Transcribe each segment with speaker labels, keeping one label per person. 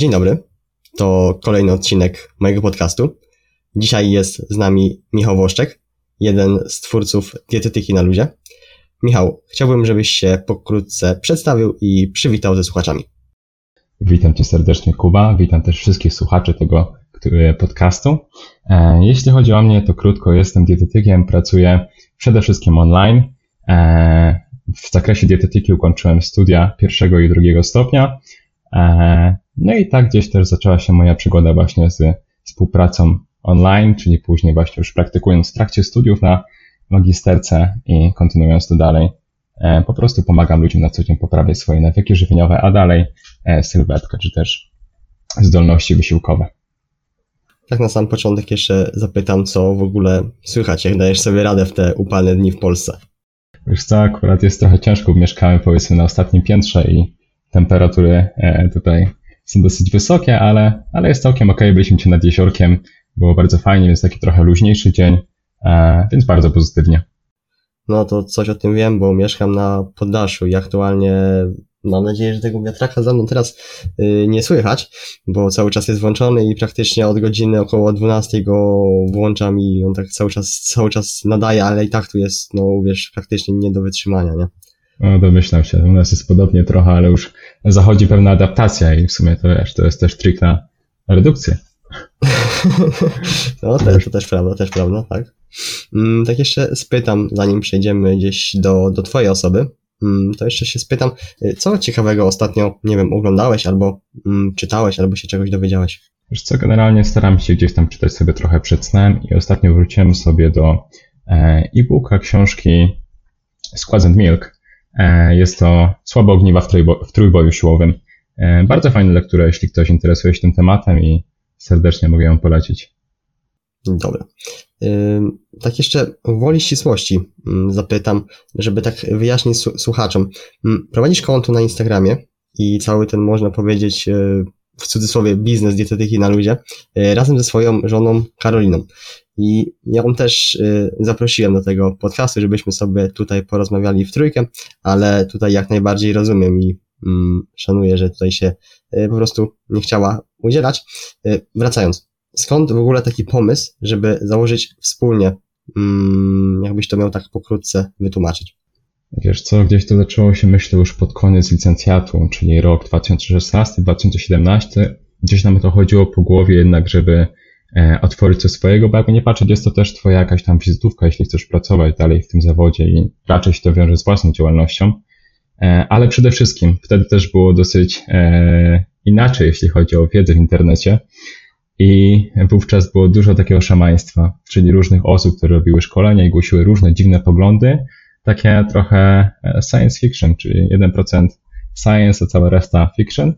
Speaker 1: Dzień dobry, to kolejny odcinek mojego podcastu. Dzisiaj jest z nami Michał Włoszczek, jeden z twórców Dietetyki na Ludzie. Michał, chciałbym, żebyś się pokrótce przedstawił i przywitał ze słuchaczami.
Speaker 2: Witam Cię serdecznie, Kuba. Witam też wszystkich słuchaczy tego podcastu. E, jeśli chodzi o mnie, to krótko, jestem dietetykiem, pracuję przede wszystkim online. E, w zakresie dietetyki ukończyłem studia pierwszego i drugiego stopnia. No i tak gdzieś też zaczęła się moja przygoda właśnie z współpracą online, czyli później właśnie już praktykując w trakcie studiów na magisterce i kontynuując to dalej. E, po prostu pomagam ludziom na co dzień poprawiać swoje nawyki żywieniowe, a dalej e, sylwetkę, czy też zdolności wysiłkowe.
Speaker 1: Tak na sam początek jeszcze zapytam, co w ogóle słychać, jak dajesz sobie radę w te upalne dni w Polsce?
Speaker 2: Wiesz co, akurat jest trochę ciężko, mieszkamy powiedzmy na ostatnim piętrze i temperatury e, tutaj są dosyć wysokie, ale, ale jest całkiem ok. Byliśmy cię nad jeziorkiem, było bardzo fajnie, więc taki trochę luźniejszy dzień, e, więc bardzo pozytywnie.
Speaker 1: No to coś o tym wiem, bo mieszkam na poddaszu i aktualnie mam nadzieję, że tego wiatraka za mną teraz yy, nie słychać, bo cały czas jest włączony i praktycznie od godziny około 12 go włączam i on tak cały czas, cały czas nadaje, ale i tak tu jest, no wiesz, praktycznie nie do wytrzymania, nie?
Speaker 2: No, domyślam się. U nas jest podobnie trochę, ale już zachodzi pewna adaptacja i w sumie to wiesz, to jest też trik na redukcję.
Speaker 1: no, to, to też prawda, też prawda, tak. Mm, tak jeszcze spytam, zanim przejdziemy gdzieś do, do twojej osoby, mm, to jeszcze się spytam, y, co ciekawego ostatnio, nie wiem, oglądałeś albo mm, czytałeś, albo się czegoś dowiedziałeś?
Speaker 2: Wiesz co, generalnie staram się gdzieś tam czytać sobie trochę przed snem i ostatnio wróciłem sobie do e, e-booka książki Squads and Milk, jest to Słabe ogniwa w, trójbo w trójboju siłowym. E, bardzo fajna lektura, jeśli ktoś interesuje się tym tematem i serdecznie mogę ją polecić.
Speaker 1: Dobra. Tak jeszcze woli ścisłości zapytam, żeby tak wyjaśnić słuchaczom. Prowadzisz konto na Instagramie i cały ten, można powiedzieć, e, w cudzysłowie biznes dietetyki na ludzie, razem ze swoją żoną Karoliną. I ja ją też y, zaprosiłem do tego podcastu, żebyśmy sobie tutaj porozmawiali w trójkę, ale tutaj jak najbardziej rozumiem i mm, szanuję, że tutaj się y, po prostu nie chciała udzielać. Wracając, skąd w ogóle taki pomysł, żeby założyć wspólnie, mm, jakbyś to miał tak pokrótce wytłumaczyć?
Speaker 2: Wiesz co, gdzieś to zaczęło się myślę już pod koniec licencjatu, czyli rok 2016-2017. Gdzieś nam to chodziło po głowie jednak, żeby E, otworzyć coś swojego, bo jakby nie patrzeć, jest to też twoja jakaś tam wizytówka, jeśli chcesz pracować dalej w tym zawodzie i raczej się to wiąże z własną działalnością. E, ale przede wszystkim wtedy też było dosyć e, inaczej, jeśli chodzi o wiedzę w internecie. I wówczas było dużo takiego szamaństwa, czyli różnych osób, które robiły szkolenia i głosiły różne dziwne poglądy, takie trochę science fiction, czyli 1% science, a cała reszta fiction.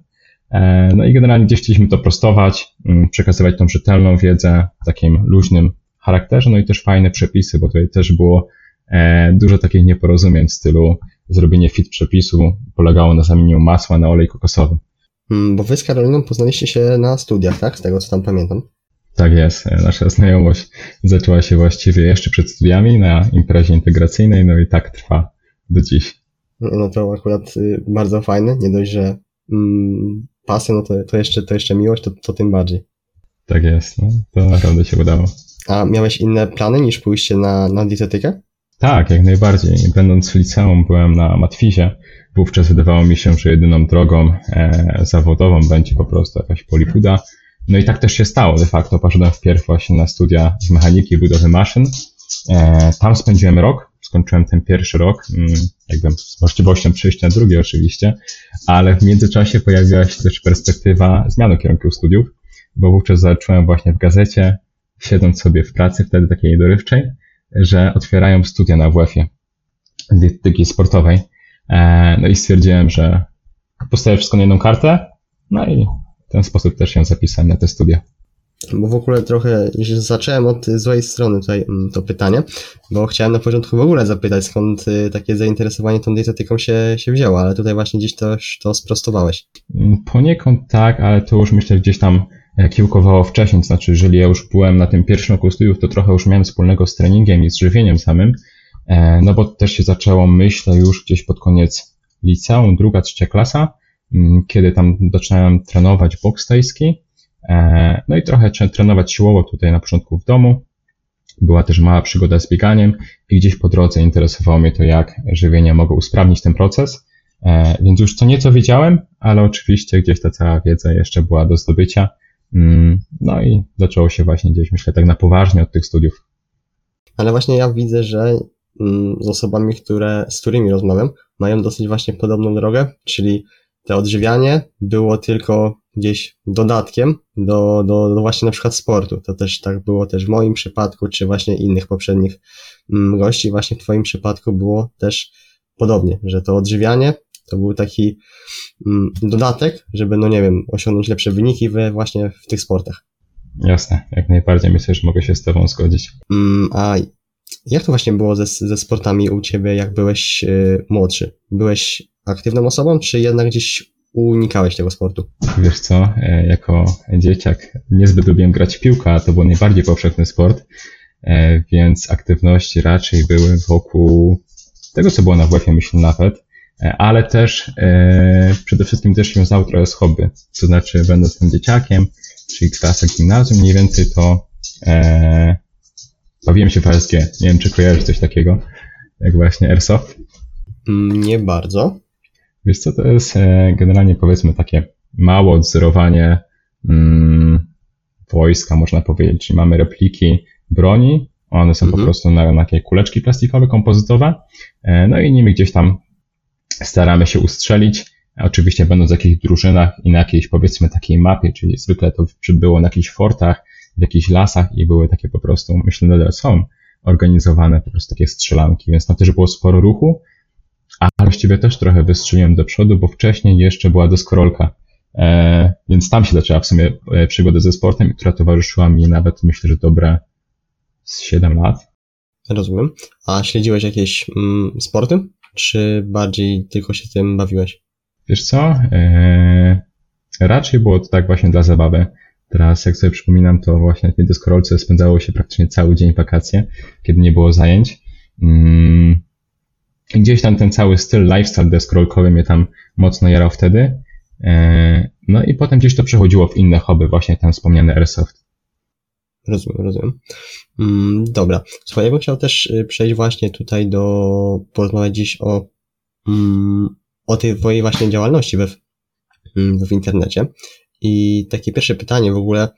Speaker 2: E, no i generalnie gdzieś chcieliśmy to prostować, mm, przekazywać tą rzetelną wiedzę w takim luźnym charakterze, no i też fajne przepisy, bo tutaj też było e, dużo takich nieporozumień w stylu zrobienie fit przepisu polegało na zamieniu masła na olej kokosowy.
Speaker 1: Hmm, bo wy z Karoliną poznaliście się na studiach, tak? Z tego co tam pamiętam.
Speaker 2: Tak jest. E, nasza znajomość zaczęła się właściwie jeszcze przed studiami na imprezie integracyjnej, no i tak trwa do dziś.
Speaker 1: No, no to akurat y, bardzo fajne. Nie dość, że mm, pasja, no to, to, jeszcze, to jeszcze miłość, to, to tym bardziej.
Speaker 2: Tak jest, no, to naprawdę się udało.
Speaker 1: A miałeś inne plany niż pójście na, na dietetykę?
Speaker 2: Tak, jak najbardziej. Będąc w liceum byłem na matwizie. Wówczas wydawało mi się, że jedyną drogą e, zawodową będzie po prostu jakaś polifuda. No i tak też się stało. De facto poszedłem wpierw właśnie na studia z mechaniki budowy maszyn. E, tam spędziłem rok skończyłem ten pierwszy rok, mm, jakby z możliwością przejścia na drugi oczywiście, ale w międzyczasie pojawiła się też perspektywa zmiany kierunku studiów, bo wówczas zacząłem właśnie w gazecie, siedząc sobie w pracy wtedy takiej dorywczej, że otwierają studia na WF-ie dietetyki sportowej. E, no i stwierdziłem, że postawię wszystko na jedną kartę, no i w ten sposób też się zapisałem na te studia
Speaker 1: bo w ogóle trochę zacząłem od złej strony tutaj mm, to pytanie, bo chciałem na początku w ogóle zapytać, skąd y, takie zainteresowanie tą dietetyką się, się wzięło, ale tutaj właśnie gdzieś to, to sprostowałeś.
Speaker 2: Mm, poniekąd tak, ale to już myślę gdzieś tam e, kiełkowało wcześniej, to znaczy jeżeli ja już byłem na tym pierwszym roku studiów, to trochę już miałem wspólnego z treningiem i z żywieniem samym, e, no bo też się zaczęło, myślę, już gdzieś pod koniec liceum, druga, trzecia klasa, kiedy tam zaczynałem trenować boks tajski, e, no i trochę trenować siłowo tutaj na początku w domu. Była też mała przygoda z bieganiem i gdzieś po drodze interesowało mnie to, jak żywienie mogło usprawnić ten proces. E, więc już co nieco wiedziałem, ale oczywiście gdzieś ta cała wiedza jeszcze była do zdobycia. Mm, no i zaczęło się właśnie gdzieś, myślę, tak na poważnie od tych studiów.
Speaker 1: Ale właśnie ja widzę, że mm, z osobami, które, z którymi rozmawiam, mają dosyć właśnie podobną drogę, czyli to odżywianie było tylko gdzieś dodatkiem do, do, do właśnie na przykład sportu. To też tak było też w moim przypadku, czy właśnie innych poprzednich mm, gości. Właśnie w twoim przypadku było też podobnie, że to odżywianie to był taki mm, dodatek, żeby, no nie wiem, osiągnąć lepsze wyniki we właśnie w tych sportach.
Speaker 2: Jasne, jak najbardziej myślę, że mogę się z Tobą zgodzić.
Speaker 1: Mm, a jak to właśnie było ze, ze sportami u Ciebie, jak byłeś y, młodszy? Byłeś aktywną osobą, czy jednak gdzieś unikałeś tego sportu?
Speaker 2: Wiesz co, e, jako dzieciak niezbyt lubiłem grać w piłkę, a to był najbardziej powszechny sport, e, więc aktywności raczej były wokół tego, co było na WF-ie, myślę nawet, e, ale też przede wszystkim też wiązało trochę z hobby. To znaczy, będąc tym dzieciakiem, czyli klasa gimnazjum mniej więcej, to bawiłem się w ASG. Nie wiem, czy kojarzysz coś takiego, jak właśnie Airsoft?
Speaker 1: Mm, nie bardzo.
Speaker 2: Wiesz co, to jest e, generalnie powiedzmy takie małe odzorowanie mm, wojska, można powiedzieć. Czyli mamy repliki broni, one są mhm. po prostu na, na takie kuleczki plastikowe, kompozytowe, e, no i nimi gdzieś tam staramy się ustrzelić. Oczywiście będąc w jakichś drużynach i na jakiejś powiedzmy takiej mapie, czyli zwykle to było na jakichś fortach, w jakichś lasach i były takie po prostu, myślę nadal są, organizowane po prostu takie strzelanki, więc tam też było sporo ruchu, a właściwie też trochę wystrzeliłem do przodu, bo wcześniej jeszcze była deskorolka, e, więc tam się zaczęła w sumie e, przygoda ze sportem, która towarzyszyła mi nawet myślę, że dobre z 7 lat.
Speaker 1: Rozumiem. A śledziłeś jakieś mm, sporty? Czy bardziej tylko się tym bawiłeś?
Speaker 2: Wiesz co? E, raczej było to tak właśnie dla zabawy. Teraz, jak sobie przypominam, to właśnie na tej deskorolce spędzało się praktycznie cały dzień wakacje, kiedy nie było zajęć. Mm, gdzieś tam ten cały styl lifestyle deskorolkowy mnie tam mocno jarał wtedy. E, no i potem gdzieś to przechodziło w inne hobby, właśnie ten wspomniany airsoft.
Speaker 1: Rozumiem, rozumiem. Mm, dobra. Słuchaj, ja bym chciał też y, przejść właśnie tutaj do, porozmawiać dziś o, mm, o tej twojej właśnie działalności we, mm, w internecie. I takie pierwsze pytanie w ogóle,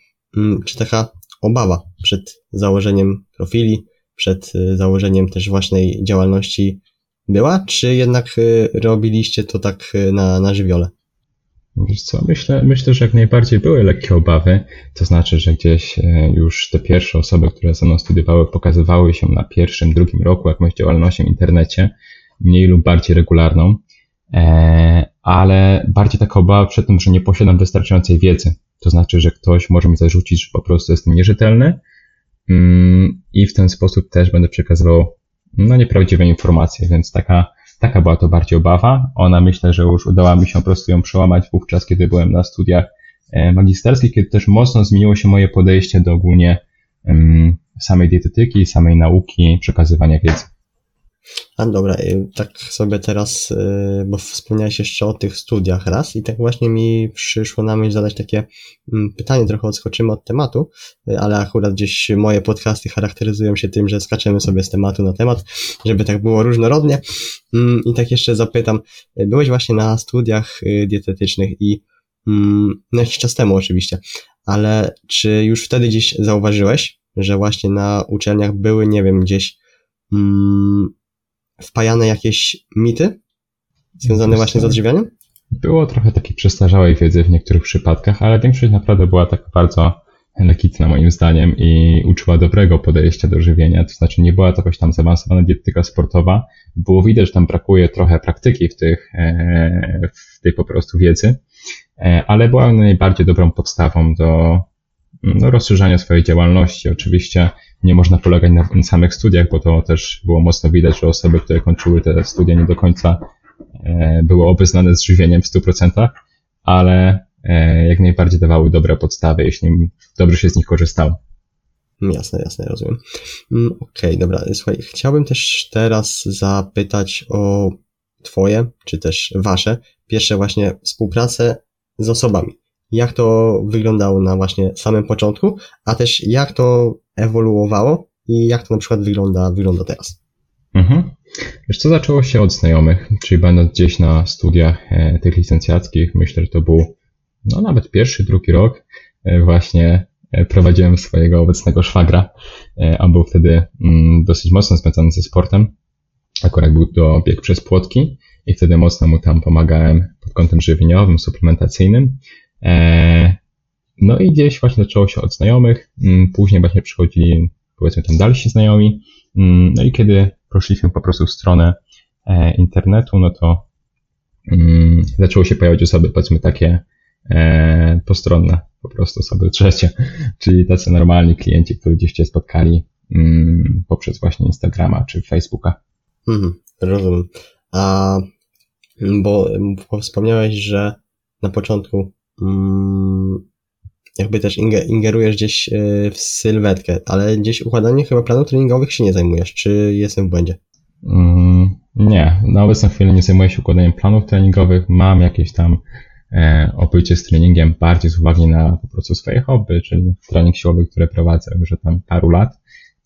Speaker 1: czy taka obawa przed założeniem profili, przed y, założeniem też własnej działalności była, czy jednak y, robiliście to tak y, na, na żywiole?
Speaker 2: Wiesz co, myślę, myślę, że jak najbardziej były lekkie obawy, to znaczy, że gdzieś już te pierwsze osoby, które ze mną studiowały, pokazywały się na pierwszym, drugim roku jakąś działalnością w internecie, mniej lub bardziej regularną. E, ale bardziej taka obawa przed tym, że nie posiadam wystarczającej wiedzy. To znaczy, że ktoś może mi zarzucić, że po prostu jestem nierzetelny mm, i w ten sposób też będę przekazywał no, nieprawdziwe informacje, więc taka, taka była to bardziej obawa. Ona myślę, że już udało mi się po prostu ją przełamać wówczas, kiedy byłem na studiach e, magisterskich, kiedy też mocno zmieniło się moje podejście do ogólnie samej dietetyki, samej nauki, przekazywania wiedzy.
Speaker 1: A dobra, y, tak sobie teraz, y, bo wspomniałeś jeszcze o tych studiach raz i tak właśnie mi przyszło na myśl zadać takie mm, pytanie, trochę odskoczymy od tematu, y, ale akurat gdzieś moje podcasty charakteryzują się tym, że skaczemy sobie z tematu na temat, żeby tak było różnorodnie. Mm, I tak jeszcze zapytam, byłeś właśnie na studiach dietetycznych i mm, no jakiś czas temu oczywiście, ale czy już wtedy gdzieś zauważyłeś, że właśnie na uczelniach były, nie wiem, gdzieś wpajane jakieś mity związane właśnie z odżywianiem?
Speaker 2: Było trochę takiej przestarzałej wiedzy w niektórych przypadkach, ale większość naprawdę była tak bardzo lekitna moim zdaniem i uczyła dobrego podejścia do żywienia, to znaczy nie była to jakaś tam zaawansowana dietetyka sportowa, było widać, że tam brakuje trochę praktyki w, tych, e, w tej po prostu wiedzy, e, ale była najbardziej dobrą podstawą do no, rozszerzania swojej działalności. Oczywiście nie można polegać na, samych studiach, bo to też było mocno widać, że osoby, które kończyły te studia nie do końca e, były obeznane z żywieniem w 100%, ale e, jak najbardziej dawały dobre podstawy, jeśli dobrze się z nich korzystało.
Speaker 1: Jasne, jasne, rozumiem. Mm, okej, okay, dobra. Słuchaj, chciałbym też teraz zapytać o twoje, czy też wasze pierwsze właśnie współprace z osobami. Jak to wyglądało na właśnie samym początku, a też jak to ewoluowało i jak to na przykład wygląda, wygląda teraz.
Speaker 2: Mhm. Wiesz co, zaczęło się od znajomych, czyli będąc gdzieś na studiach e, tych licencjackich, myślę, że to był no nawet pierwszy, drugi rok, e, właśnie e, prowadziłem swojego obecnego szwagra. E, on był wtedy mm, dosyć mocno związany ze sportem. Akurat był to bieg przez płotki i wtedy mocno mu tam pomagałem pod kątem żywieniowym, suplementacyjnym. No i gdzieś właśnie zaczęło się od znajomych, mm, później właśnie przychodzili powiedzmy tam dalsi znajomi, mm, no i kiedy poszliśmy po prostu w stronę e, internetu, no to mm, zaczęło się pojawiać osoby powiedzmy takie e, postronne, po prostu osoby trzecie, czyli tacy normalni klienci, którzy gdzieś Cię spotkali poprzez właśnie Instagrama czy Facebooka.
Speaker 1: Mhm, rozumiem. A bo wspomniałeś, że na początku jakby też ingerujesz gdzieś e, w sylwetkę, ale gdzieś układanie chyba planów treningowych się nie zajmujesz, czy jestem w błędzie?
Speaker 2: Mm, nie, na obecną chwilę nie zajmuję się układaniem planów treningowych, mam jakieś tam e, obycie z treningiem bardziej z uwagi na po prostu swoje hobby, czyli trening siłowy, które prowadzę już od tam paru lat,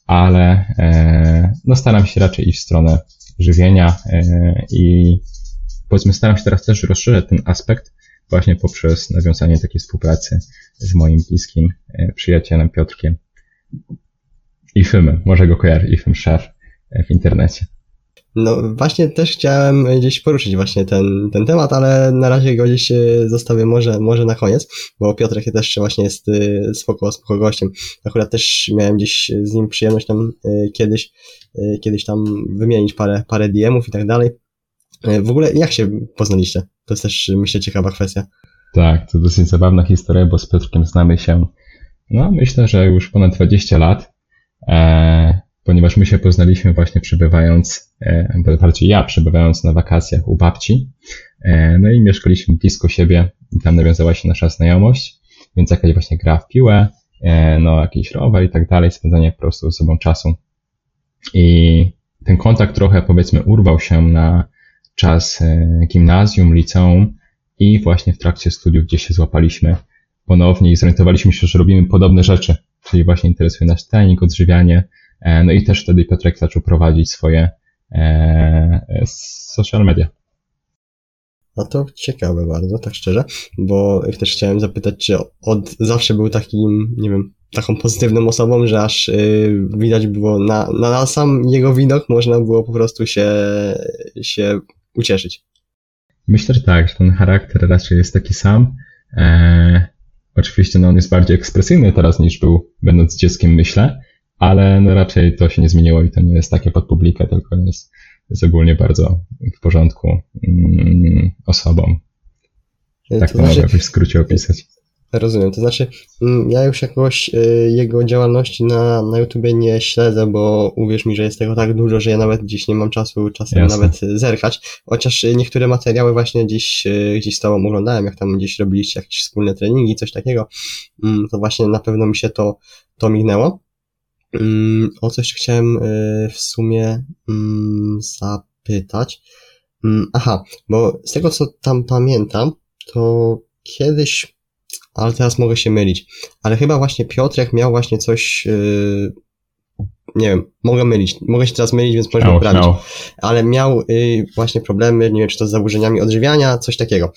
Speaker 2: ale e, no staram się raczej iść w stronę żywienia e, i powiedzmy staram się teraz też rozszerzać ten aspekt, właśnie poprzez nawiązanie takiej współpracy z moim bliskim e, przyjacielem Piotrkiem. I filmy, może go kojarzy, i film Szef e, w internecie.
Speaker 1: No właśnie też chciałem gdzieś poruszyć właśnie ten, ten temat, ale na razie go gdzieś e, zostawię może, może na koniec, bo Piotrek też właśnie jest spoko, spoko gościem. Akurat też miałem gdzieś z nim przyjemność tam kiedyś, kiedyś tam wymienić parę, parę DM-ów i tak dalej. W ogóle jak się poznaliście? To jest też, myślę, ciekawa kwestia.
Speaker 2: Tak, to dosyć zabawna historia, bo z Piotrkiem znamy się, no myślę, że już ponad 20 lat, e, ponieważ my się poznaliśmy właśnie przebywając, e, bardziej ja przebywając na wakacjach u babci, e, no i mieszkaliśmy blisko siebie i tam nawiązała się nasza znajomość, więc jakaś właśnie gra w piłę, e, no jakiś rower i tak dalej, spędzanie po prostu z sobą czasu. I ten kontakt trochę powiedzmy urwał się na czas e, gimnazjum, liceum i właśnie w trakcie studiów, gdzie się złapaliśmy ponownie i zorientowaliśmy się, że robimy podobne rzeczy, czyli właśnie interesuje nas trening, odżywianie, e, no i też wtedy Piotrek zaczął prowadzić swoje e, social media.
Speaker 1: No to ciekawe bardzo, tak szczerze, bo też chciałem zapytać, czy od zawsze był takim, nie wiem, taką pozytywną osobą, że aż yy, widać było na, na sam jego widok można było po prostu się, się ucieszyć.
Speaker 2: Myślę, że tak, że ten charakter raczej jest taki sam. Eee, oczywiście no, on jest bardziej ekspresyjny teraz niż był będąc dzieckiem, myślę, ale no, raczej to się nie zmieniło i to nie jest takie pod publikę, tylko jest, jest ogólnie bardzo w porządku mm, osobą. Tak to, to znaczy, mogę w skrócie opisać.
Speaker 1: Rozumiem, to znaczy mm, ja już jakoś y, jego działalności na, na YouTubie nie śledzę, bo uwierz mi, że jest tego tak dużo, że ja nawet dziś nie mam czasu czasem Jasne. nawet zerkać, chociaż niektóre materiały właśnie gdzieś, y, gdzieś z tobą oglądałem, jak tam gdzieś robiliście jakieś wspólne treningi, coś takiego, mm, to właśnie na pewno mi się to, to minęło. Mm, o coś chciałem w sumie zapytać. Aha, bo z tego co tam pamiętam, to kiedyś ale teraz mogę się mylić. Ale chyba właśnie Piotrek miał właśnie coś, yy, nie wiem, mogę mylić, mogę się teraz mylić, więc możemy poprawić. No. Ale miał yy, właśnie problemy, nie wiem, czy to z zaburzeniami odżywiania, coś takiego.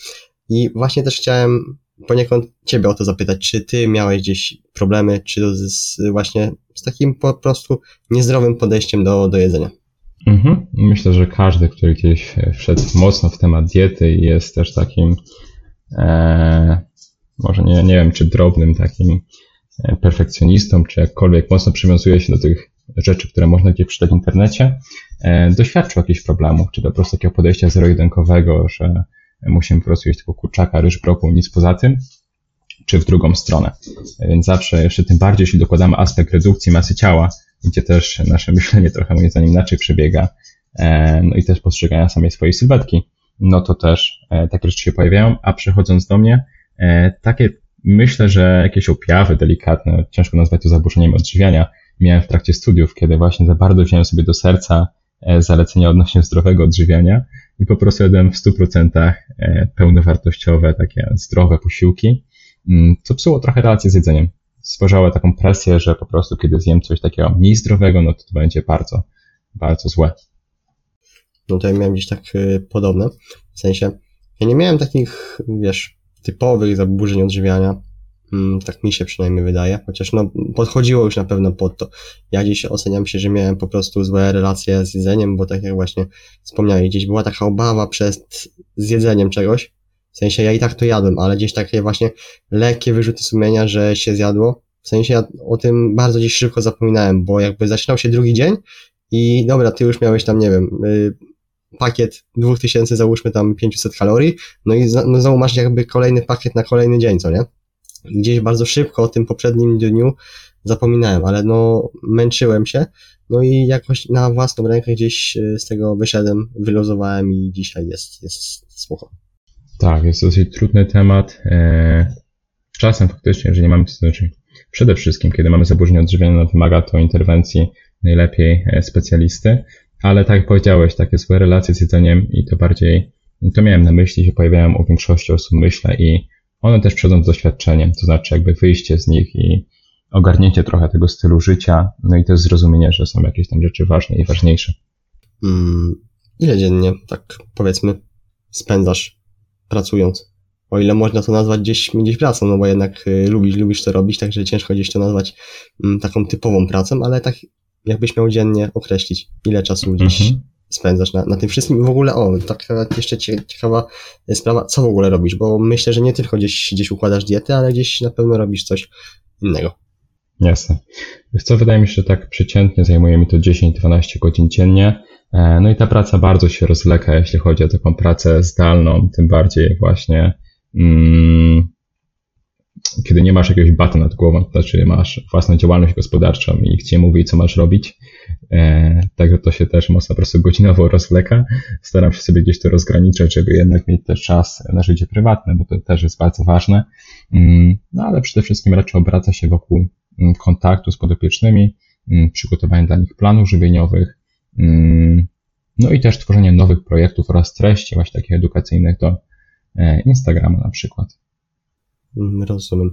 Speaker 1: I właśnie też chciałem poniekąd ciebie o to zapytać, czy ty miałeś gdzieś problemy, czy to z, właśnie z takim po prostu niezdrowym podejściem do, do jedzenia?
Speaker 2: Mhm. Myślę, że każdy, który gdzieś wszedł mocno w temat diety i jest też takim e, może nie, nie wiem, czy drobnym takim e, perfekcjonistą, czy jakkolwiek mocno przywiązuje się do tych rzeczy, które można gdzieś przeczytać w internecie, e, doświadczył jakichś problemów, czy po prostu takiego podejścia zero-jedynkowego, że musimy po prostu jeść tylko kurczaka, ryż, brokuł, nic poza tym, czy w drugą stronę. Więc zawsze, jeszcze tym bardziej, jeśli dokładamy aspekt redukcji masy ciała, gdzie też nasze myślenie trochę moim zdaniem inaczej przebiega, e, no i też postrzegania samej swojej sylwetki, no to też takie rzeczy się pojawiają, a przychodząc do mnie, E, takie, myślę, że jakieś objawy delikatne, ciężko nazwać to zaburzeniem odżywiania, miałem w trakcie studiów, kiedy właśnie za bardzo wziąłem sobie do serca e, zalecenia odnośnie zdrowego odżywiania i po prostu jadłem w 100% e, pełnowartościowe, takie zdrowe posiłki, mm, co psuło trochę relacje z jedzeniem. Stwarzało taką presję, że po prostu kiedy zjem coś takiego mniej zdrowego, no to to będzie bardzo, bardzo złe.
Speaker 1: No to ja miałem gdzieś tak podobne. W sensie, ja nie miałem takich, wiesz, typowych zaburzeń odżywiania. Mm, tak mi się przynajmniej wydaje, chociaż no, podchodziło już na pewno pod to. Ja dziś oceniam się, że miałem po prostu złe relacje z jedzeniem, bo tak jak właśnie wspomniałeś, gdzieś była taka obawa przed zjedzeniem czegoś. W sensie ja i tak to jadłem, ale gdzieś takie właśnie lekkie wyrzuty sumienia, że się zjadło. W sensie ja o tym bardzo dziś szybko zapominałem, bo jakby zaczynał się drugi dzień i dobra, ty już miałeś tam, nie wiem, y, pakiet 2000, załóżmy tam 500 kalorii, no i no znowu masz jakby kolejny pakiet na kolejny dzień, co nie? Gdzieś bardzo szybko o tym poprzednim dniu zapominałem, ale no męczyłem się, no i jakoś na własną rękę gdzieś y, z tego wyszedłem, wyluzowałem i dzisiaj jest, jest spoko.
Speaker 2: Tak, jest dosyć trudny temat. E, czasem faktycznie, że nie mamy, znaczy przede wszystkim, kiedy mamy zaburzenie odżywiania, no wymaga to interwencji najlepiej e, specjalisty, ale tak jak powiedziałeś, takie swoje relacje z jedzeniem i to bardziej, to miałem na myśli, się pojawiają u większości osób, myślę, i one też przychodzą z doświadczeniem, to znaczy jakby wyjście z nich i ogarnięcie trochę tego stylu życia, no i też zrozumienie, że są jakieś tam rzeczy ważne i ważniejsze.
Speaker 1: Mm, ile dziennie, tak powiedzmy, spędzasz pracując? O ile można to nazwać gdzieś, gdzieś pracą, no bo jednak y, lubisz, lubisz to robić, także ciężko gdzieś to nazwać y, taką typową pracą, ale tak jakbyś miał dziennie określić, ile czasu gdzieś mhm. spędzasz na, na tym wszystkim i w ogóle, o, taka jeszcze ciekawa sprawa, co w ogóle robisz, bo myślę, że nie tylko gdzieś, gdzieś układasz dietę, ale gdzieś na pewno robisz coś innego.
Speaker 2: Jasne. Co, wydaje mi się, że tak przeciętnie zajmuje mi to 10-12 godzin dziennie. E, no i ta praca bardzo się rozleka, jeśli chodzi o taką pracę zdalną, tym bardziej właśnie mm, kiedy nie masz jakiegoś bata nad głową, to znaczy masz własną działalność gospodarczą i nikt ci mówi, co masz robić, e, także to się też mocno po prostu godzinowo rozleka. Staram się sobie gdzieś to rozgraniczać, żeby jednak mieć też czas na życie prywatne, bo to też jest bardzo ważne. Mm, no ale przede wszystkim raczej obraca się wokół mm, kontaktu z podopiecznymi, mm, przygotowania dla nich planów żywieniowych, no i też tworzenie nowych projektów oraz treści właśnie takich edukacyjnych do e, Instagrama na przykład.
Speaker 1: Mm, rozumiem.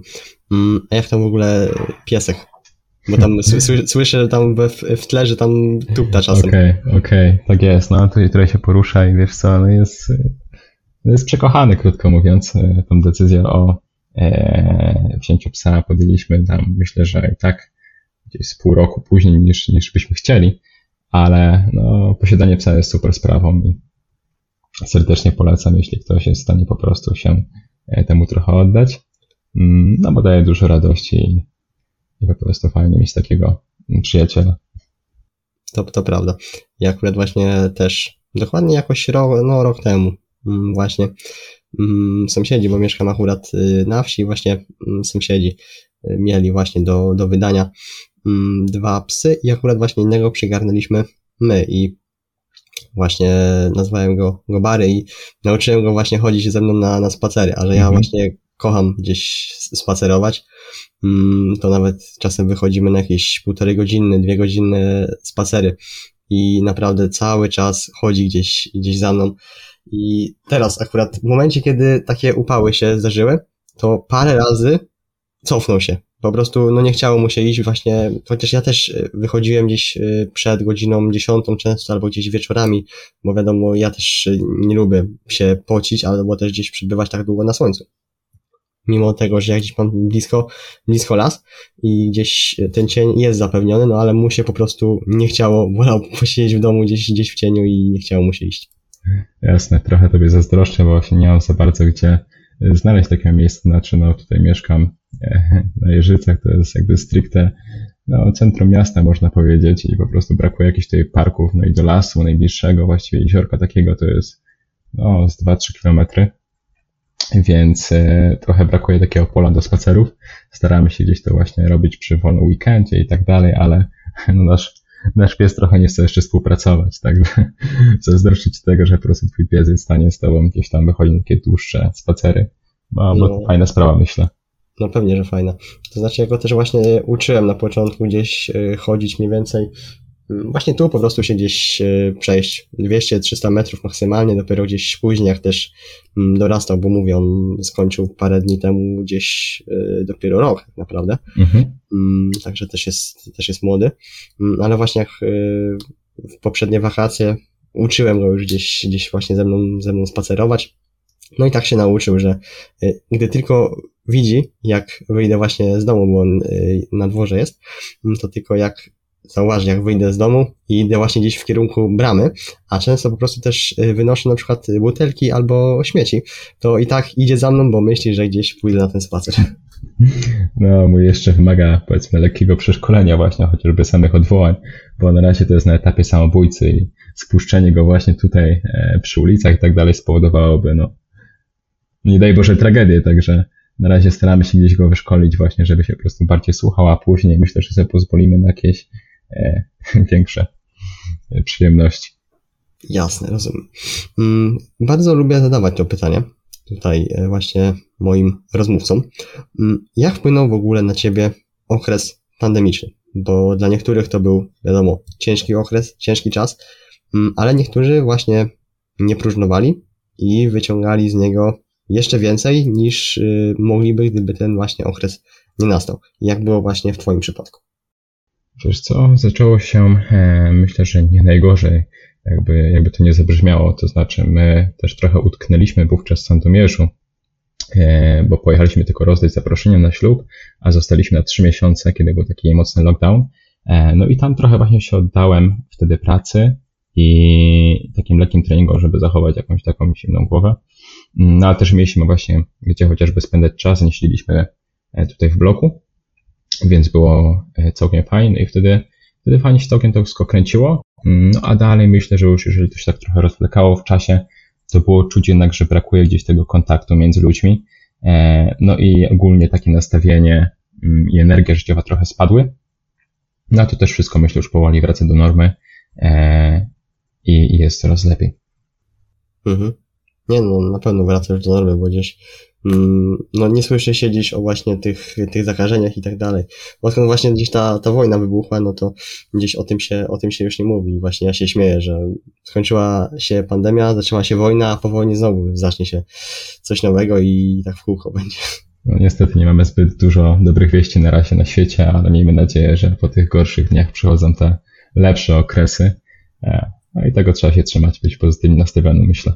Speaker 1: Mm, a jak tam w ogóle piesek? Bo tam słyszę tam w, w tle, że tam tupta czasem.
Speaker 2: Okej, okay, okej, okay, tak jest. No tutaj, tutaj się porusza i wiesz co, no jest, jest przekochany, krótko mówiąc, e, tą decyzję o e, wzięciu psa podjęliśmy tam, myślę, że i tak gdzieś z pół roku później niż, niż byśmy chcieli, ale no, posiadanie psa jest super sprawą i serdecznie polecam, jeśli ktoś jest w stanie po prostu się e, temu trochę oddać. Mm, no bo daje dużo radości i, po prostu fajnie mieć takiego przyjaciela.
Speaker 1: To, to prawda. Ja akurat właśnie też, dokładnie jakoś rok, no, rok temu mm, właśnie mm, sąsiedzi, bo mieszkam akurat y, na wsi, właśnie sąsiedzi y, mieli właśnie do, do wydania dwa psy i akurat właśnie innego przygarnęliśmy my i właśnie nazwałem go, go Bary i nauczyłem go właśnie chodzić ze mną na, na spacery, a że ja mhm. właśnie kocham gdzieś spacerować. Mm, to nawet czasem wychodzimy na jakieś półtorej godziny, dwie godziny spacery i naprawdę cały czas chodzi gdzieś, gdzieś za mną. I teraz akurat w momencie, kiedy takie upały się zdarzyły, to parę razy cofnął się. Po prostu no nie chciało mu się iść właśnie, chociaż ja też y, wychodziłem gdzieś y, przed godziną dziesiątą często albo gdzieś wieczorami, bo wiadomo, ja też y, nie lubię się pocić, albo też gdzieś przebywać tak długo na słońcu mimo tego, że ja gdzieś mam blisko, blisko las i gdzieś ten cień jest zapewniony, no ale mu się po prostu nie chciało, wolał posiedzieć w domu gdzieś, gdzieś w cieniu i nie chciało mu się iść.
Speaker 2: Jasne, trochę tobie zazdroszczę, bo właśnie nie mam za bardzo gdzie znaleźć takie miejsce, znaczy no tutaj mieszkam e, na Jeżycach, to jest jakby stricte no, centrum miasta można powiedzieć i po prostu brakuje jakichś tutaj parków, no i do lasu najbliższego, właściwie jeziorka takiego to jest no, z 2-3 kilometry, więc e, trochę brakuje takiego pola do spacerów. Staramy się gdzieś to właśnie robić przy wolnym weekendzie i tak dalej, ale no nasz, nasz pies trochę nie chce jeszcze współpracować, tak zazdroszczyć tego, że po prostu twój pies jest w stanie z tobą gdzieś tam wychodzić na takie dłuższe spacery. No, bo to no. fajna sprawa, myślę.
Speaker 1: No pewnie, że fajna. To znaczy, ja go też właśnie uczyłem na początku gdzieś e, chodzić mniej więcej właśnie tu po prostu się gdzieś e, przejść 200-300 metrów maksymalnie, dopiero gdzieś później jak też mm, dorastał, bo mówię, on skończył parę dni temu gdzieś e, dopiero rok tak naprawdę, mhm. Mm, także też jest, też jest młody, ale właśnie jak e, w poprzednie wakacje uczyłem go już gdzieś, gdzieś właśnie ze mną, ze mną spacerować, no i tak się nauczył, że gdy tylko widzi, jak wyjdę właśnie z domu, bo on na dworze jest, to tylko jak zauważy, jak wyjdę z domu i idę właśnie gdzieś w kierunku bramy, a często po prostu też y, wynoszę na przykład butelki albo śmieci, to i tak idzie za mną, bo myśli, że gdzieś pójdę na ten spacer.
Speaker 2: No, mój jeszcze wymaga, powiedzmy, lekkiego przeszkolenia właśnie, chociażby samych odwołań, bo na razie to jest na etapie samobójcy i spuszczenie go właśnie tutaj e, przy ulicach i tak dalej spowodowałoby, no, nie daj Boże, tragedię, także na razie staramy się gdzieś go wyszkolić właśnie, żeby się po prostu bardziej słuchał, a później myślę, że sobie pozwolimy na jakieś większe przyjemności.
Speaker 1: Jasne, rozumiem. Mm, bardzo lubię zadawać to pytanie tutaj e, właśnie moim rozmówcom. Mm, jak wpłynął w ogóle na Ciebie okres pandemiczny? Bo dla niektórych to był, wiadomo, ciężki okres, ciężki czas, mm, ale niektórzy właśnie nie próżnowali i wyciągali z niego jeszcze więcej niż y, mogliby, gdyby ten właśnie okres nie nastał. Jak było właśnie w Twoim przypadku?
Speaker 2: Wiesz co, zaczęło się, e, myślę, że nie najgorzej, jakby, jakby to nie zabrzmiało, to znaczy my też trochę utknęliśmy wówczas w Sandomierzu, e, bo pojechaliśmy tylko rozdać zaproszenia na ślub, a zostaliśmy na trzy miesiące, kiedy był taki mocny lockdown. E, no i tam trochę właśnie się oddałem wtedy pracy i takim lekkim treningom, żeby zachować jakąś taką silną głowę. No ale też mieliśmy właśnie gdzie chociażby spędzać czas, nie siedzieliśmy tutaj w bloku, więc było e, całkiem fajne i wtedy, wtedy fajnie się całkiem to wszystko kręciło. Mm, no a dalej myślę, że już jeżeli to się tak trochę rozwlekało w czasie, to było czuć jednak, że brakuje gdzieś tego kontaktu między ludźmi. E, no i ogólnie takie nastawienie mm, i energia życiowa trochę spadły. No to też wszystko myślę już powoli wraca do normy e, i, jest coraz lepiej.
Speaker 1: Mhm. Nie no, na pewno wraca już do normy, bo gdzieś Mm, no nie słyszy się dziś o właśnie tych, tych zakażeniach i tak dalej. Odkąd właśnie gdzieś ta, ta wojna wybuchła, no to gdzieś o tym się, o tym się już nie mówi. Właśnie ja się śmieję, że skończyła się pandemia, zaczęła się wojna, a po wojnie znowu zacznie się coś nowego i tak w kółko będzie.
Speaker 2: No niestety nie mamy zbyt dużo dobrych wieści na razie na świecie, ale miejmy nadzieję, że po tych gorszych dniach przychodzą te lepsze okresy. E, no i tego trzeba się trzymać, być pozytywnie nastawionym, myślę.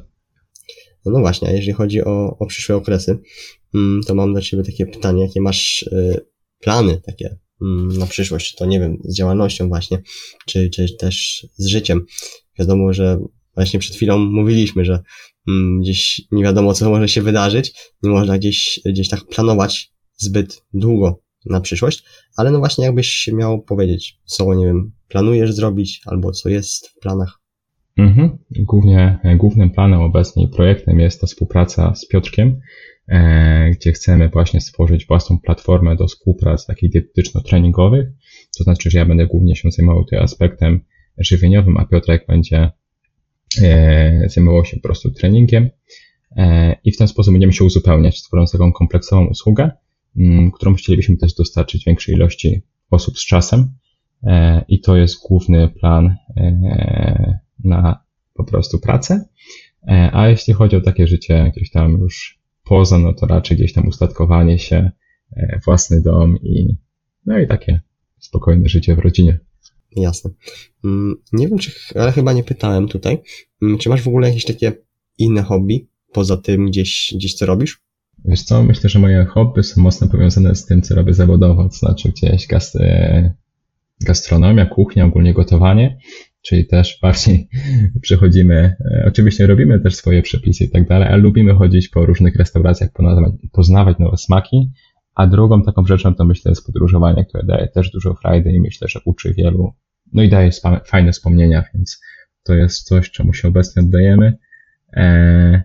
Speaker 1: No, właśnie, a jeżeli chodzi o, o przyszłe okresy, mm, to mam dla Ciebie takie pytanie, jakie masz y, plany takie mm, na przyszłość, to nie wiem, z działalnością właśnie, czy, czy też z życiem. Wiadomo, że właśnie przed chwilą mówiliśmy, że mm, gdzieś nie wiadomo, co może się wydarzyć, nie można gdzieś, gdzieś tak planować zbyt długo na przyszłość, ale no właśnie jakbyś miał powiedzieć, co, nie wiem, planujesz zrobić, albo co jest w planach.
Speaker 2: Mhm. Głównie, głównym planem obecnie i projektem jest ta współpraca z Piotrkiem, e, gdzie chcemy właśnie stworzyć własną platformę do współprac takich dietetyczno-treningowych. To znaczy, że ja będę głównie się zajmował tym aspektem żywieniowym, a Piotrek będzie e, zajmował się po prostu treningiem e, i w ten sposób będziemy się uzupełniać, tworząc taką kompleksową usługę, m, którą chcielibyśmy też dostarczyć większej ilości osób z czasem. I to jest główny plan na po prostu pracę. E, a jeśli chodzi o takie życie gdzieś tam już poza, no to raczej gdzieś tam ustatkowanie się, e, własny dom i no i takie spokojne życie w rodzinie.
Speaker 1: Jasne. Mm, nie wiem, czy, ale chyba nie pytałem tutaj. Mm, czy masz w ogóle jakieś takie inne hobby poza tym gdzieś, gdzieś co robisz?
Speaker 2: Wiesz co, myślę, że moje hobby są mocno powiązane z tym, co robię zawodowo, to znaczy gdzieś gast e, gastronomia, kuchnia, ogólnie gotowanie czyli też bardziej przechodzimy, e, oczywiście robimy też swoje przepisy i tak dalej, ale lubimy chodzić po różnych restauracjach, poznawać nowe smaki, a drugą taką rzeczą to myślę jest podróżowanie, które daje też dużo frajdy i myślę, że uczy wielu, no i daje fajne wspomnienia, więc to jest coś, czemu się obecnie oddajemy. E,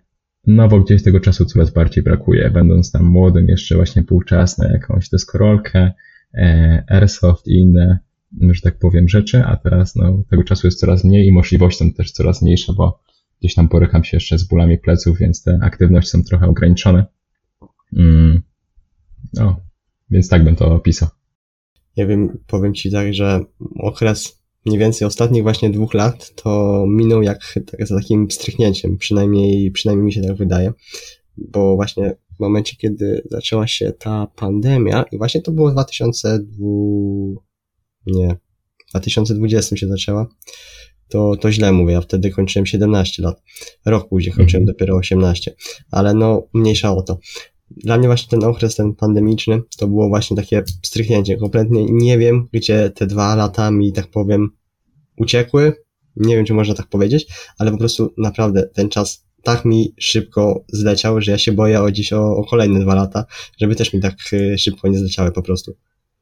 Speaker 2: no bo gdzieś tego czasu coraz bardziej brakuje, będąc tam młodym, jeszcze właśnie był czas na jakąś deskorolkę, e, airsoft i inne że tak powiem, rzeczy, a teraz no, tego czasu jest coraz mniej i możliwości są też coraz mniejsze, bo gdzieś tam borykam się jeszcze z bólami pleców, więc te aktywności są trochę ograniczone. Mm. No, więc tak bym to opisał.
Speaker 1: Ja wiem, powiem Ci tak, że okres mniej więcej ostatnich właśnie dwóch lat to minął jak tak, za takim strychnięciem, przynajmniej, przynajmniej mi się tak wydaje, bo właśnie w momencie, kiedy zaczęła się ta pandemia i właśnie to było w 2002, nie, w 2020 się zaczęła, to, to źle mówię, ja wtedy kończyłem 17 lat, rok później kończyłem
Speaker 2: Mhm.
Speaker 1: dopiero 18, ale no mniejsza o to. Dla mnie właśnie ten okres, ten pandemiczny, to było właśnie takie strychnięcie. Kompletnie nie wiem, gdzie te dwa lata mi, tak powiem, uciekły. Nie wiem, czy można tak powiedzieć, ale po prostu naprawdę ten czas tak mi szybko zleciał, że ja się boję o dziś o, o kolejne dwa lata, żeby też mi tak y, szybko nie zleciały po prostu.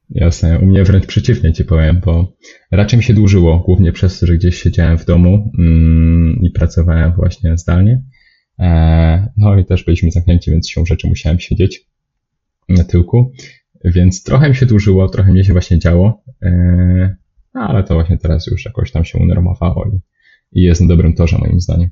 Speaker 2: Jasne, u mnie wręcz przeciwnie ci powiem, bo raczej mi się dłużyło, głównie przez to, że gdzieś siedziałem w domu mm, i pracowałem właśnie zdalnie. E, no i też byliśmy zamknięci, więc siłą rzeczy musiałem siedzieć na tyłku, więc trochę mi się dłużyło, trochę mnie się właśnie działo, e, no, ale to właśnie teraz już jakoś tam się unormowało i, i jest na dobrym torze moim zdaniem.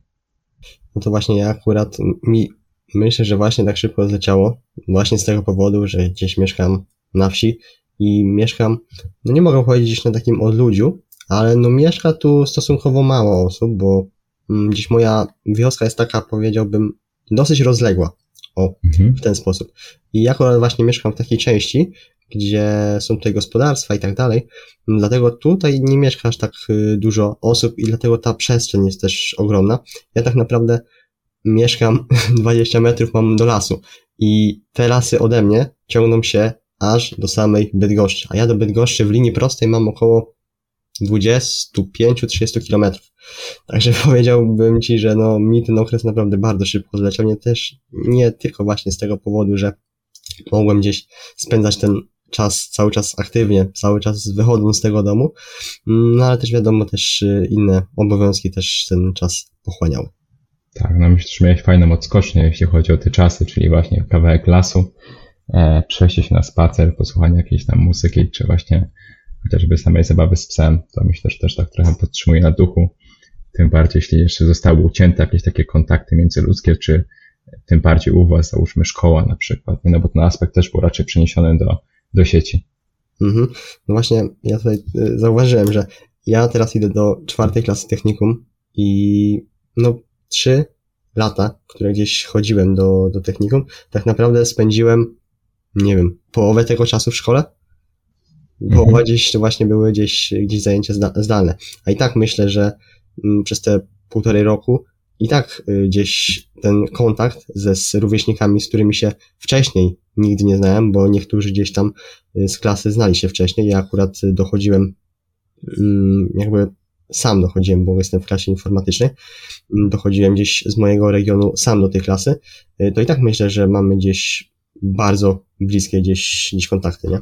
Speaker 1: No to właśnie ja akurat mi myślę, że właśnie tak szybko zleciało, właśnie z tego powodu, że gdzieś mieszkam na wsi i mieszkam, no nie mogę powiedzieć na takim odludziu, ale no mieszka tu stosunkowo mało osób, bo mm, gdzieś moja wioska jest taka, powiedziałbym, dosyć rozległa. O,
Speaker 2: Mhm.
Speaker 1: w ten sposób. I ja akurat właśnie mieszkam w takiej części, gdzie są tutaj gospodarstwa i tak dalej, dlatego tutaj nie mieszka aż tak y, dużo osób i dlatego ta przestrzeń jest też ogromna. Ja tak naprawdę mieszkam 20 metrów mam do lasu i te lasy ode mnie ciągną się aż do samej Bydgoszczy, a ja do Bydgoszczy w linii prostej mam około 25-30 kilometrów. Także powiedziałbym Ci, że no mi ten okres naprawdę bardzo szybko zleciał, nie też, nie tylko właśnie z tego powodu, że mogłem gdzieś spędzać ten czas cały czas aktywnie, cały czas wychodząc z tego domu, no ale też wiadomo też y, inne obowiązki też ten czas pochłaniały.
Speaker 2: Tak, no myślę, że miałeś fajną odskocznię, jeśli chodzi o te czasy, czyli właśnie kawałek lasu, przejście się na spacer, posłuchanie jakiejś tam muzyki, czy właśnie chociażby samej zabawy z psem, to myślę, że też tak trochę podtrzymuje na duchu. Tym bardziej, jeśli jeszcze zostały ucięte jakieś takie kontakty międzyludzkie, czy tym bardziej u Was, załóżmy szkoła na przykład, no bo ten aspekt też był raczej przeniesiony do, do sieci.
Speaker 1: Mhm. No właśnie, ja tutaj y, zauważyłem, że ja teraz idę do czwartej klasy technikum i no trzy lata, które gdzieś chodziłem do, do technikum, tak naprawdę spędziłem, nie wiem, połowę tego czasu w szkole. Połowa
Speaker 2: Mhm.
Speaker 1: gdzieś to właśnie były gdzieś, gdzieś zajęcia zda, zdalne. A i tak myślę, że mm, przez te półtorej roku i tak y, gdzieś ten kontakt ze z rówieśnikami, z którymi się wcześniej nigdy nie znałem, bo niektórzy gdzieś tam y, z klasy znali się wcześniej. Ja akurat y, dochodziłem, mm, jakby sam dochodziłem, bo jestem w klasie informatycznej. Mm, Dochodziłem gdzieś z mojego regionu sam do tej klasy. Y, To i tak myślę, że mamy gdzieś bardzo bliskie gdzieś, gdzieś kontakty, nie?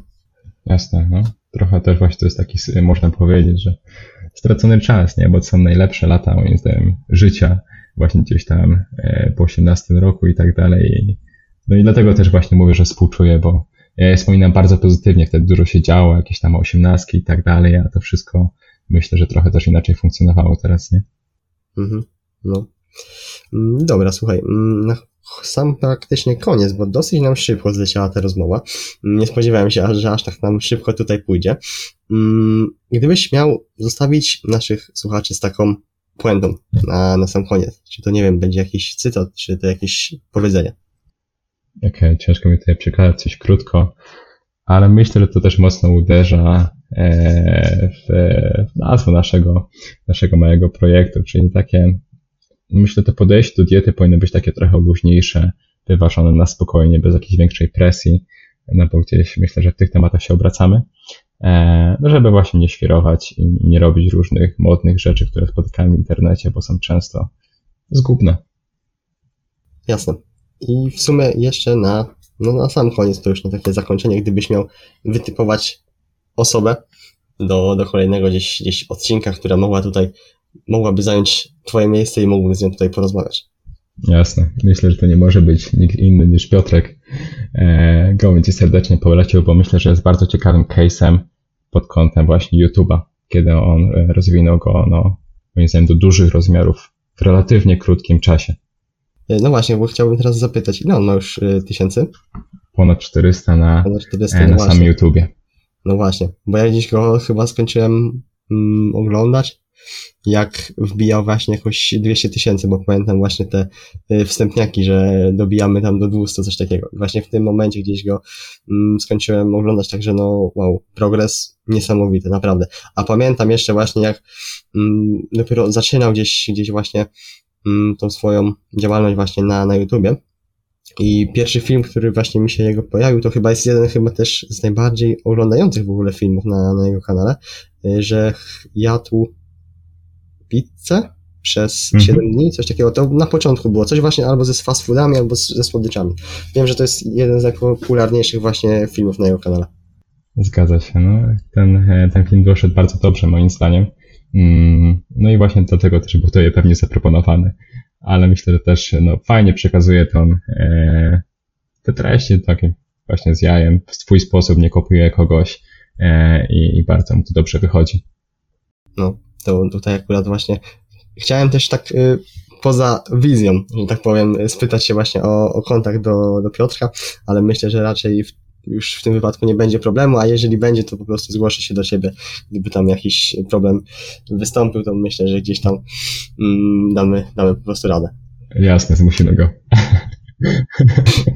Speaker 2: Jasne, no. Trochę też właśnie to jest taki, można powiedzieć, że stracony czas, nie? Bo to są najlepsze lata, moim zdaniem, życia, właśnie gdzieś tam e, po 18 roku i tak dalej. No i dlatego też właśnie mówię, że współczuję, bo ja je wspominam bardzo pozytywnie, wtedy dużo się działo, jakieś tam osiemnastki i tak dalej, a to wszystko myślę, że trochę też inaczej funkcjonowało teraz, nie?
Speaker 1: Mhm. No. Mm, Dobra, słuchaj, mm, sam praktycznie koniec, bo dosyć nam szybko zleciała ta rozmowa. Mm, Nie spodziewałem się, że aż tak nam szybko tutaj pójdzie. Mm, Gdybyś miał zostawić naszych słuchaczy z taką puentą na, na sam koniec, czy to nie wiem, będzie jakiś cytat, czy to jakieś powiedzenie.
Speaker 2: Okej, ciężko mi tutaj przekazać coś krótko, ale myślę, że to też mocno uderza e, w nazwę naszego, naszego małego projektu, czyli takie, myślę, to podejście do diety powinno być takie trochę luźniejsze, wyważone na spokojnie, bez jakiejś większej presji, no bo gdzieś myślę, że w tych tematach się obracamy, e, no żeby właśnie nie świrować i nie robić różnych modnych rzeczy, które spotykamy w internecie, bo są często zgubne.
Speaker 1: Jasne. I w sumie jeszcze na, no na sam koniec, to już na takie zakończenie, gdybyś miał wytypować osobę do, do kolejnego gdzieś, gdzieś odcinka, która mogła tutaj, mogłaby zająć twoje miejsce i mógłbym z nią tutaj porozmawiać.
Speaker 2: Jasne. Myślę, że to nie może być nikt inny niż Piotrek. E, Gołębie Ci serdecznie polecił, bo myślę, że jest bardzo ciekawym case'em pod kątem właśnie YouTube'a, kiedy on e, rozwinął go, no, moim zdaniem, do dużych rozmiarów w relatywnie krótkim czasie.
Speaker 1: E, No właśnie, bo chciałbym teraz zapytać, ile on ma już y, tysięcy?
Speaker 2: Ponad 400 na,
Speaker 1: Ponad 40,
Speaker 2: e,
Speaker 1: no
Speaker 2: na samym
Speaker 1: właśnie.
Speaker 2: YouTubie.
Speaker 1: No właśnie, bo ja gdzieś go chyba skończyłem mm, oglądać, jak wbijał właśnie jakoś 200 tysięcy, bo pamiętam właśnie te y, wstępniaki, że dobijamy tam do 200, coś takiego. Właśnie w tym momencie gdzieś go mm, skończyłem oglądać, także no wow, progres niesamowity, naprawdę. A pamiętam jeszcze właśnie jak mm, dopiero zaczynał gdzieś, gdzieś właśnie mm, tą swoją działalność właśnie na, na YouTubie, i pierwszy film, który właśnie mi się jego pojawił, to chyba jest jeden chyba też z najbardziej oglądających w ogóle filmów na, na jego kanale, y, że jadł pizzę przez mhm. 7 dni, coś takiego. To na początku było coś właśnie albo ze fast foodami, albo ze słodyczami. Wiem, że to jest jeden z najpopularniejszych właśnie filmów na jego kanale.
Speaker 2: Zgadza się. No, ten, e, ten film doszedł bardzo dobrze moim zdaniem. Mm, no i właśnie dlatego też był to je pewnie zaproponowany. Ale myślę, że też no, fajnie przekazuje tą, e, te treści takie właśnie z jajem w swój sposób, nie kopiuje kogoś e, i, i bardzo mu to dobrze wychodzi.
Speaker 1: No, to tutaj akurat właśnie chciałem też tak y, poza wizją, że tak powiem, spytać się właśnie o, o kontakt do, do Piotrka, ale myślę, że raczej w, już w tym wypadku nie będzie problemu, a jeżeli będzie, to po prostu zgłoszę się do ciebie, gdyby tam jakiś problem wystąpił, to myślę, że gdzieś tam mm, damy, damy po prostu radę.
Speaker 2: Jasne, zmusimy go.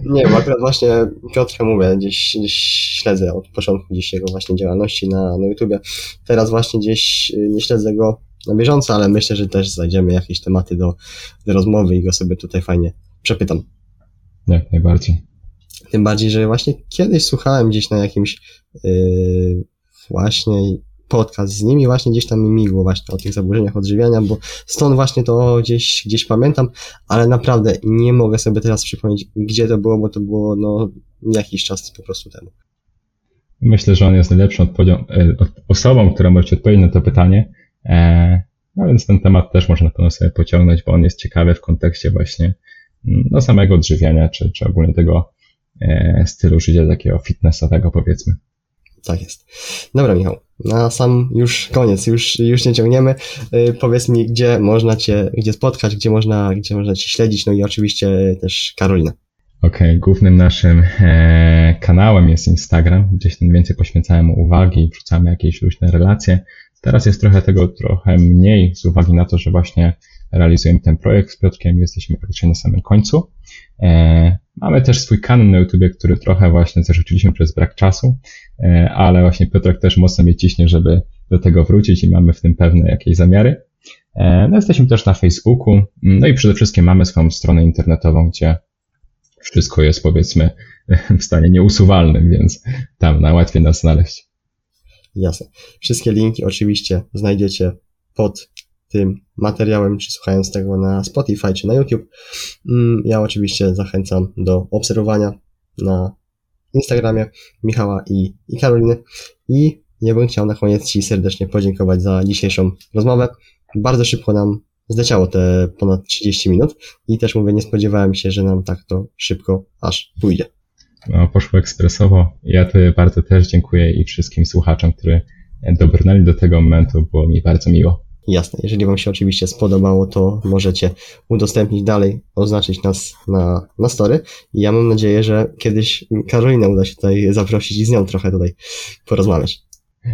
Speaker 1: Nie, bo akurat właśnie Piotrka mówię, gdzieś, gdzieś śledzę od początku gdzieś jego właśnie działalności na, na YouTubie. Teraz właśnie gdzieś y, nie śledzę go na bieżąco, ale myślę, że też znajdziemy jakieś tematy do, do rozmowy i go sobie tutaj fajnie przepytam.
Speaker 2: Jak najbardziej.
Speaker 1: Tym bardziej, że właśnie kiedyś słuchałem gdzieś na jakimś yy, właśnie podcast z nimi, właśnie gdzieś tam mi migło właśnie o tych zaburzeniach odżywiania, bo stąd właśnie to gdzieś, gdzieś pamiętam, ale naprawdę nie mogę sobie teraz przypomnieć, gdzie to było, bo to było no jakiś czas po prostu temu.
Speaker 2: Myślę, że on jest najlepszą odpowiedzią, e, osobą, która może ci odpowiedzieć na to pytanie. E, no więc ten temat też można na pewno sobie pociągnąć, bo on jest ciekawy w kontekście właśnie mm, no, samego odżywiania, czy, czy ogólnie tego e, stylu życia takiego fitnessowego powiedzmy.
Speaker 1: Tak jest. Dobra, Michał. Na sam już koniec, już, już nie ciągniemy. Yy, powiedz mi, gdzie można Cię, gdzie spotkać, gdzie można, gdzie można Cię śledzić, no i oczywiście też Karolina.
Speaker 2: Okej, okay, głównym naszym e, kanałem jest Instagram, gdzieś tam więcej poświęcamy uwagi, wrzucamy jakieś luźne relacje. Teraz jest trochę tego trochę mniej z uwagi na to, że właśnie realizujemy ten projekt z Piotrkiem, jesteśmy praktycznie na samym końcu. E, mamy też swój kanał na YouTube, który trochę właśnie zarzuciliśmy przez brak czasu, e, ale właśnie Piotrek też mocno mnie ciśnie, żeby do tego wrócić i mamy w tym pewne jakieś zamiary. E, no jesteśmy też na Facebooku, no i przede wszystkim mamy swoją stronę internetową, gdzie wszystko jest powiedzmy w stanie nieusuwalnym, więc tam najłatwiej nas znaleźć.
Speaker 1: Jasne. Wszystkie linki oczywiście znajdziecie pod tym materiałem, czy słuchając tego na Spotify, czy na YouTube. Mm, ja oczywiście zachęcam do obserwowania na Instagramie Michała i, i Karoliny. I ja bym chciał na koniec Ci serdecznie podziękować za dzisiejszą rozmowę. Bardzo szybko nam zleciało te ponad 30 minut i też mówię, nie spodziewałem się, że nam tak to szybko aż pójdzie.
Speaker 2: No, poszło ekspresowo. Ja Tobie bardzo też dziękuję i wszystkim słuchaczom, którzy dobrnęli do tego momentu. Było mi bardzo miło.
Speaker 1: Jasne. Jeżeli Wam się oczywiście spodobało, to możecie udostępnić dalej, oznaczyć nas na, na story. I ja mam nadzieję, że kiedyś Karolinę uda się tutaj zaprosić i z nią trochę tutaj porozmawiać.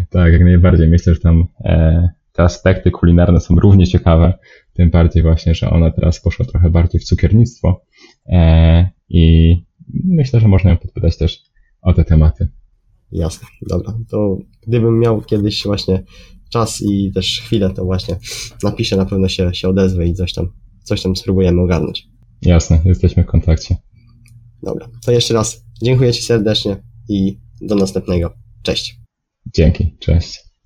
Speaker 2: Tak, jak najbardziej. Myślę, że tam e, te aspekty kulinarne są równie ciekawe. Tym bardziej właśnie, że ona teraz poszła trochę bardziej w cukiernictwo. E, I myślę, że można ją podpytać też o te tematy.
Speaker 1: Jasne, dobra. To gdybym miał kiedyś właśnie czas i też chwilę, to właśnie napiszę, na pewno się, się odezwę i coś tam, coś tam spróbujemy ogarnąć.
Speaker 2: Jasne, jesteśmy w kontakcie.
Speaker 1: Dobra, to jeszcze raz dziękuję Ci serdecznie i do następnego. Cześć.
Speaker 2: Dzięki, cześć.